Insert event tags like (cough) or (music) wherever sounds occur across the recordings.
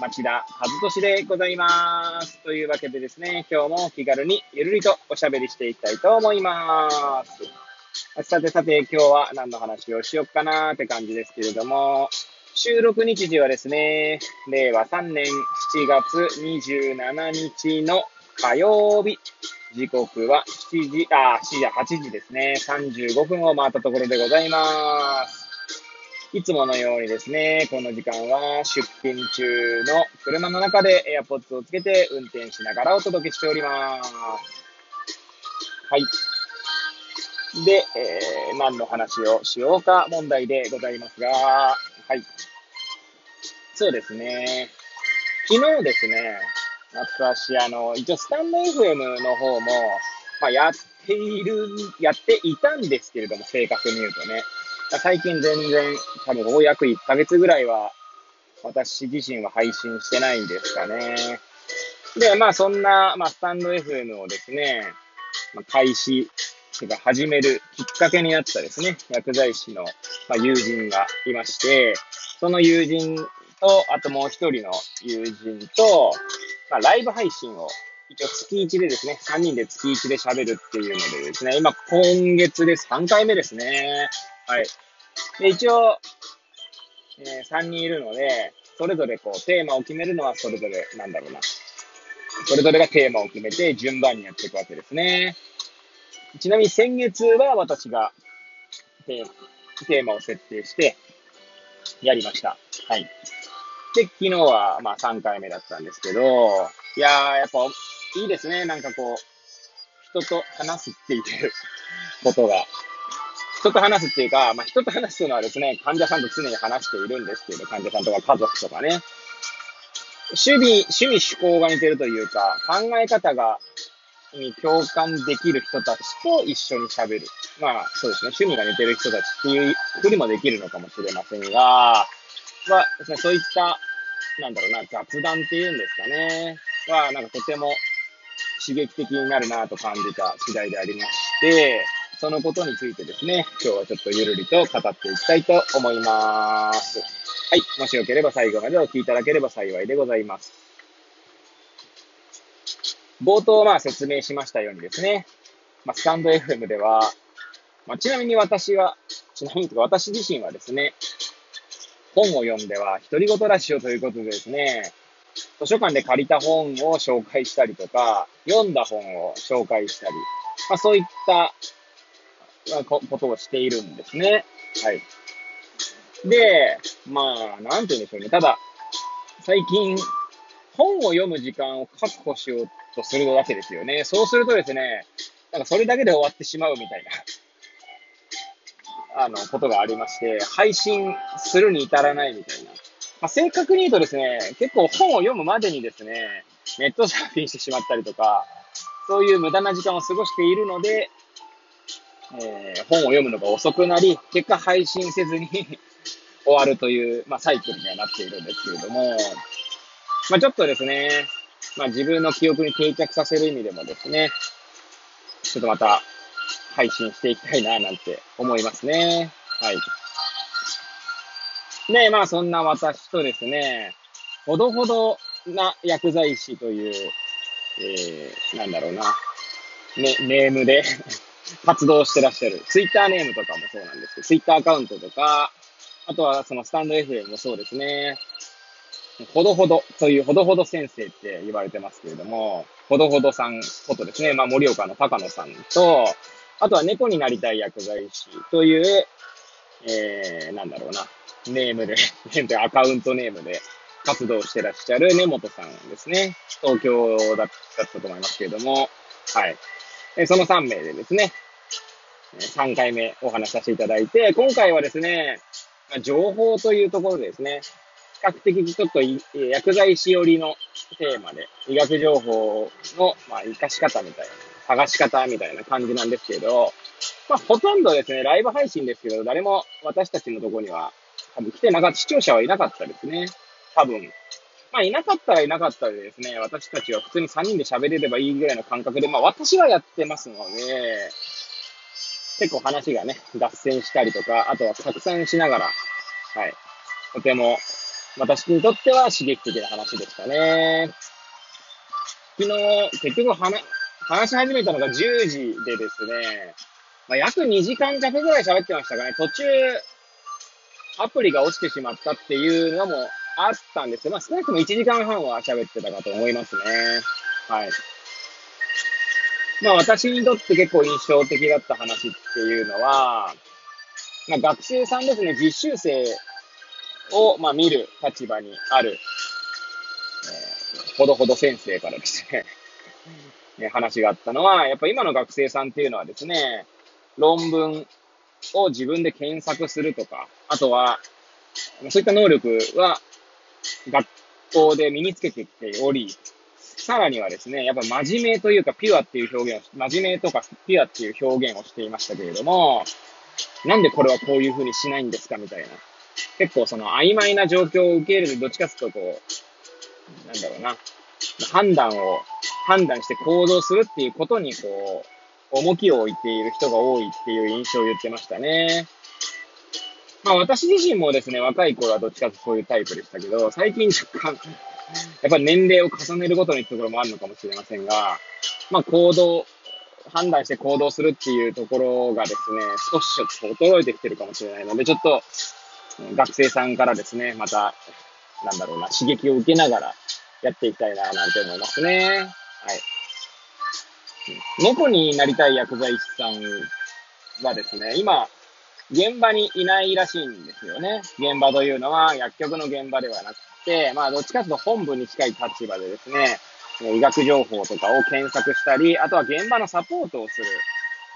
町田和俊でございます。というわけでですね、今日も気軽にゆるりとおしゃべりしていきたいと思います。さてさて、今日は何の話をしよっかなーって感じですけれども、収録日時はですね、令和3年7月27日の火曜日。時刻は7時、あ、7時、8時ですね。35分を回ったところでございます。いつものようにですね、この時間は出勤中の車の中で AirPods をつけて運転しながらお届けしております。はい。で、えー、何の話をしようか問題でございますが、はい。そうですね。昨日ですね、私、あの、一応スタンド FM の方も、まあ、やっている、やっていたんですけれども、正確に言うとね。最近全然、多分、大約1ヶ月ぐらいは、私自身は配信してないんですかね。で、まあそんな、まあスタンド FM をですね、まあ、開始、てか始めるきっかけになったですね、薬剤師の、まあ、友人がいまして、その友人と、あともう一人の友人と、まあライブ配信を一応月1でですね、3人で月1で喋るっていうのでですね、今今月で3回目ですね。はい。で、一応、えー、3人いるので、それぞれこう、テーマを決めるのはそれぞれ、なんだろうな。それぞれがテーマを決めて順番にやっていくわけですね。ちなみに先月は私がテーマを設定してやりました。はい。で、昨日はまあ3回目だったんですけど、いやー、やっぱいいですね。なんかこう、人と話すっていうことが人と話すっていうか、まあ、人と話すのはですね、患者さんと常に話しているんですけど、患者さんとか家族とかね。趣味、趣味趣向が似てるというか、考え方が、に共感できる人たちと一緒に喋る。まあ、そうですね、趣味が似てる人たちっていうふりもできるのかもしれませんが、まあ、そういった、なんだろうな、雑談っていうんですかね、は、なんかとても刺激的になるなと感じた次第でありまして、そのことについてですね、今日はちょっとゆるりと語っていきたいと思います。はい。もしよければ最後までお聞きいただければ幸いでございます。冒頭、まあ説明しましたようにですね、まあ、スタンド FM では、まあ、ちなみに私は、ちなみにとか私自身はですね、本を読んでは独り言ラッシュということでですね、図書館で借りた本を紹介したりとか、読んだ本を紹介したり、まあ、そういったことをしているんですね。はい。で、まあ、なんて言うんでしょうね。ただ、最近、本を読む時間を確保しようとするわけですよね。そうするとですね、なんかそれだけで終わってしまうみたいな、(laughs) あの、ことがありまして、配信するに至らないみたいな。まあ、正確に言うとですね、結構本を読むまでにですね、ネットサーフィンしてしまったりとか、そういう無駄な時間を過ごしているので、えー、本を読むのが遅くなり、結果配信せずに (laughs) 終わるという、まあ、サイクルにはなっているんですけれども、まあ、ちょっとですね、まあ、自分の記憶に定着させる意味でもですね、ちょっとまた配信していきたいな、なんて思いますね。はい。で、まあ、そんな私とですね、ほどほどな薬剤師という、えー、なんだろうな、ね、ネームで活動してらっしゃる。ツイッターネームとかもそうなんですけど、ツイッターアカウントとか、あとはそのスタンド FM もそうですね。ほどほどというほどほど先生って言われてますけれども、ほどほどさんことですね。まあ、盛岡の高野さんと、あとは猫になりたい薬剤師という、えー、なんだろうな、ネームで、(laughs) アカウントネームで活動してらっしゃる根本さんですね。東京だったと思いますけれども、はい。その3名でですね、3回目お話しさせていただいて、今回はですね、情報というところですね、比較的ちょっと薬剤師寄りのテーマで、医学情報の、まあ、活かし方みたいな、探し方みたいな感じなんですけど、まあ、ほとんどですね、ライブ配信ですけど、誰も私たちのとこには多分来てなかった、視聴者はいなかったですね。多分。まあ、いなかったらいなかったでですね、私たちは普通に3人で喋れればいいぐらいの感覚で、まあ、私はやってますので、結構話がね、脱線したりとか、あとは拡散しながら、はい。とても、私にとっては刺激的な話でしたね。昨日、結局話、話し始めたのが10時でですね、まあ、約2時間弱ぐらい喋ってましたかね。途中、アプリが落ちてしまったっていうのもあったんですけど、まあ、少なくとも1時間半は喋ってたかと思いますね。はい。まあ私にとって結構印象的だった話っていうのは、まあ、学生さんですね、実習生を、まあ、見る立場にある、えー、ほどほど先生からですねね、(laughs) 話があったのは、やっぱ今の学生さんっていうのはですね、論文を自分で検索するとか、あとは、そういった能力は学校で身につけてきており、さらにはですね、やっぱ真面目というかピュアっていう表現を、真面目とかピュアっていう表現をしていましたけれども、なんでこれはこういうふうにしないんですかみたいな。結構その曖昧な状況を受け入れる、どっちかというとこう、なんだろうな、判断を、判断して行動するっていうことにこう、重きを置いている人が多いっていう印象を言ってましたね。まあ私自身もですね、若い頃はどっちかとそういうタイプでしたけど、最近若干、やっぱり年齢を重ねるごとにってところもあるのかもしれませんが、まあ行動、判断して行動するっていうところがですね、少しちょっと衰えてきてるかもしれないので、ちょっと学生さんからですね、また、なんだろうな、刺激を受けながらやっていきたいな、なんて思いますね。はい。猫になりたい薬剤師さんはですね、今、現場にいないらしいんですよね。現場というのは薬局の現場ではなくて、まあどっちかというと本部に近い立場でですね、医学情報とかを検索したり、あとは現場のサポートをする、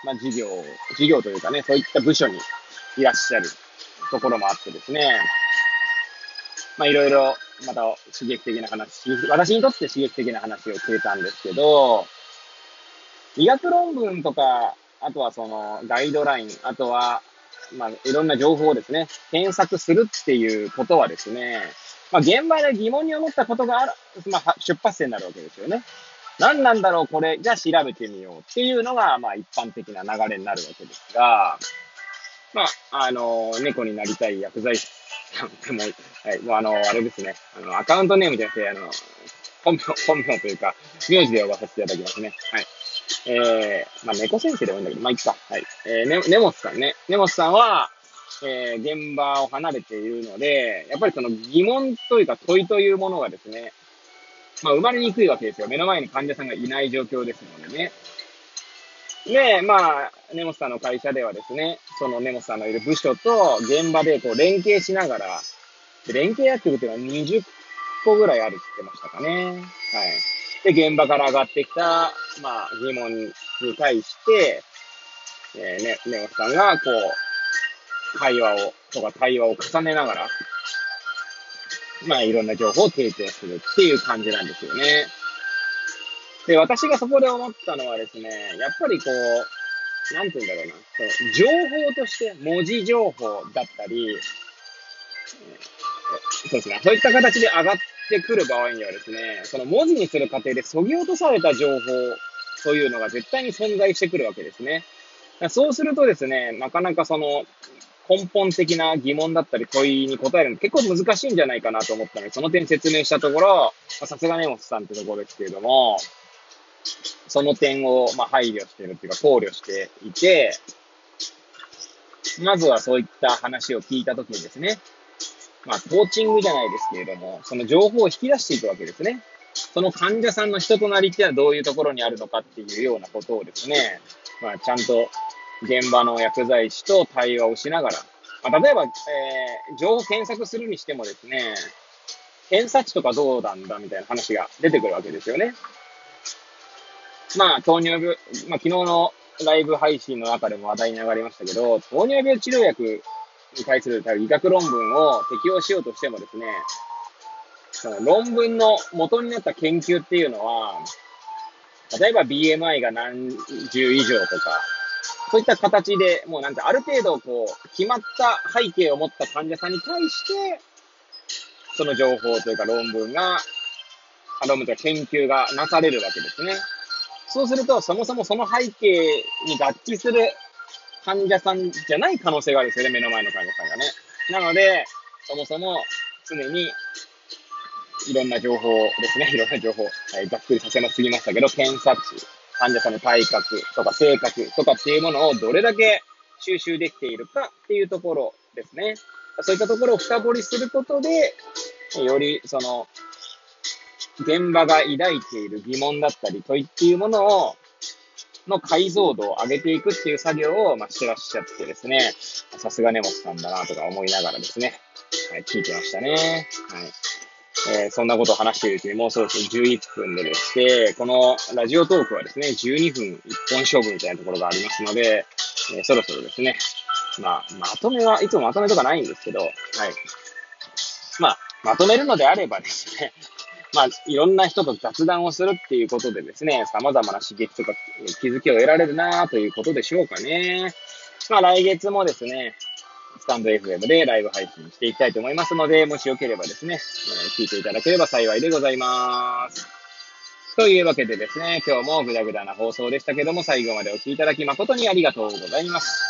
まあ事業、事業というかね、そういった部署にいらっしゃるところもあってですね、まあいろいろまた刺激的な話、私にとって刺激的な話を聞いたんですけど、医学論文とか、あとはそのガイドライン、あとは、まあいろんな情報をですね、検索するっていうことはですね、まあ現場で疑問に思ったことがある、まあ出発点になるわけですよね。何なんだろうこれ、じゃあ調べてみようっていうのが、まあ一般的な流れになるわけですが、まあ、あの、猫になりたい薬剤師さんでも、はい、もうあの、あれですね、あの、アカウントネームじゃなくて、あの、本名、本名というか、名字で呼ばさせていただきますね。はい。えー、まあ、猫先生でもいいんだけど、まあ、いっか。はい。えー、ね、根本さんね。根本さんは、えー、現場を離れているので、やっぱりその疑問というか問いというものがですね、まあ、生まれにくいわけですよ。目の前に患者さんがいない状況ですのでね。で、まあ、根本さんの会社ではですね、その根本さんのいる部署と現場でこう連携しながら、連携薬局っていうのは20個ぐらいあるって言ってましたかね。はい。で、現場から上がってきた、まあ、疑問に対して、えー、ね、根本さんがこう、会話を、とか対話を重ねながら、まあ、いろんな情報を提供するっていう感じなんですよね。で、私がそこで思ったのはですね、やっぱりこう、なんて言うんだろうな、その情報として文字情報だったり、そうですね、そういった形で上がってくる場合にはですね、その文字にする過程で削ぎ落とされた情報というのが絶対に存在してくるわけですね。そうするとですね、なかなかその根本的な疑問だったり問いに答えるの結構難しいんじゃないかなと思ったので、その点説明したところ、さすが根本さんってところですけれども、その点を、まあ、配慮してるっていうか考慮していて、まずはそういった話を聞いたときにですね、まあ、コーチングじゃないですけれども、その情報を引き出していくわけですね。その患者さんの人となりっていうのはどういうところにあるのかっていうようなことをですね、まあ、ちゃんと現場の薬剤師と対話をしながら、まあ、例えば、えー、情報検索するにしてもですね、検査値とかどうなんだみたいな話が出てくるわけですよね。まあ、糖尿病、まあ、昨日のライブ配信の中でも話題に上がりましたけど、糖尿病治療薬に対する医学論文を適用しようとしてもですね、その論文の元になった研究っていうのは、例えば BMI が何十以上とか、そういった形で、もうなんかある程度こう、決まった背景を持った患者さんに対して、その情報というか論文が、論文というか研究がなされるわけですね。そうすると、そもそもその背景に合致する患者さんじゃない可能性があるんですよね、目の前の患者さんがね。なので、そもそも常にいろんな情報ですね、いろんな情報、はい、ざっくりさせますぎましたけど、検査値、患者さんの体格とか性格とかっていうものをどれだけ収集できているかっていうところですね。そういったところを深掘りすることで、よりその、現場が抱いている疑問だったり問いっていうものを、の解像度を上げていくっていう作業を、まあ、してらっしゃってですね、さすが根本さんだなとか思いながらですね、はい、聞いてましたね。はい。えー、そんなことを話しているうちにもうそろそろ11分ででして、このラジオトークはですね、12分一本勝負みたいなところがありますので、えー、そろそろですね、まあ、まとめはいつもまとめとかないんですけど、はい。まあ、まとめるのであればですね、まあ、いろんな人と雑談をするっていうことでですね、様々な刺激とか気づきを得られるなということでしょうかね。まあ、来月もですね、スタンド FM でライブ配信していきたいと思いますので、もしよければですね、えー、聞いていただければ幸いでございます。というわけでですね、今日もグダグダな放送でしたけども、最後までお聴きいただき誠にありがとうございます。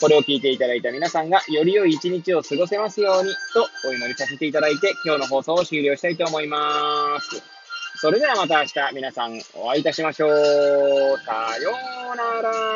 これを聞いていただいた皆さんが、より良い一日を過ごせますように、とお祈りさせていただいて、今日の放送を終了したいと思います。それではまた明日、皆さんお会いいたしましょう。さようなら。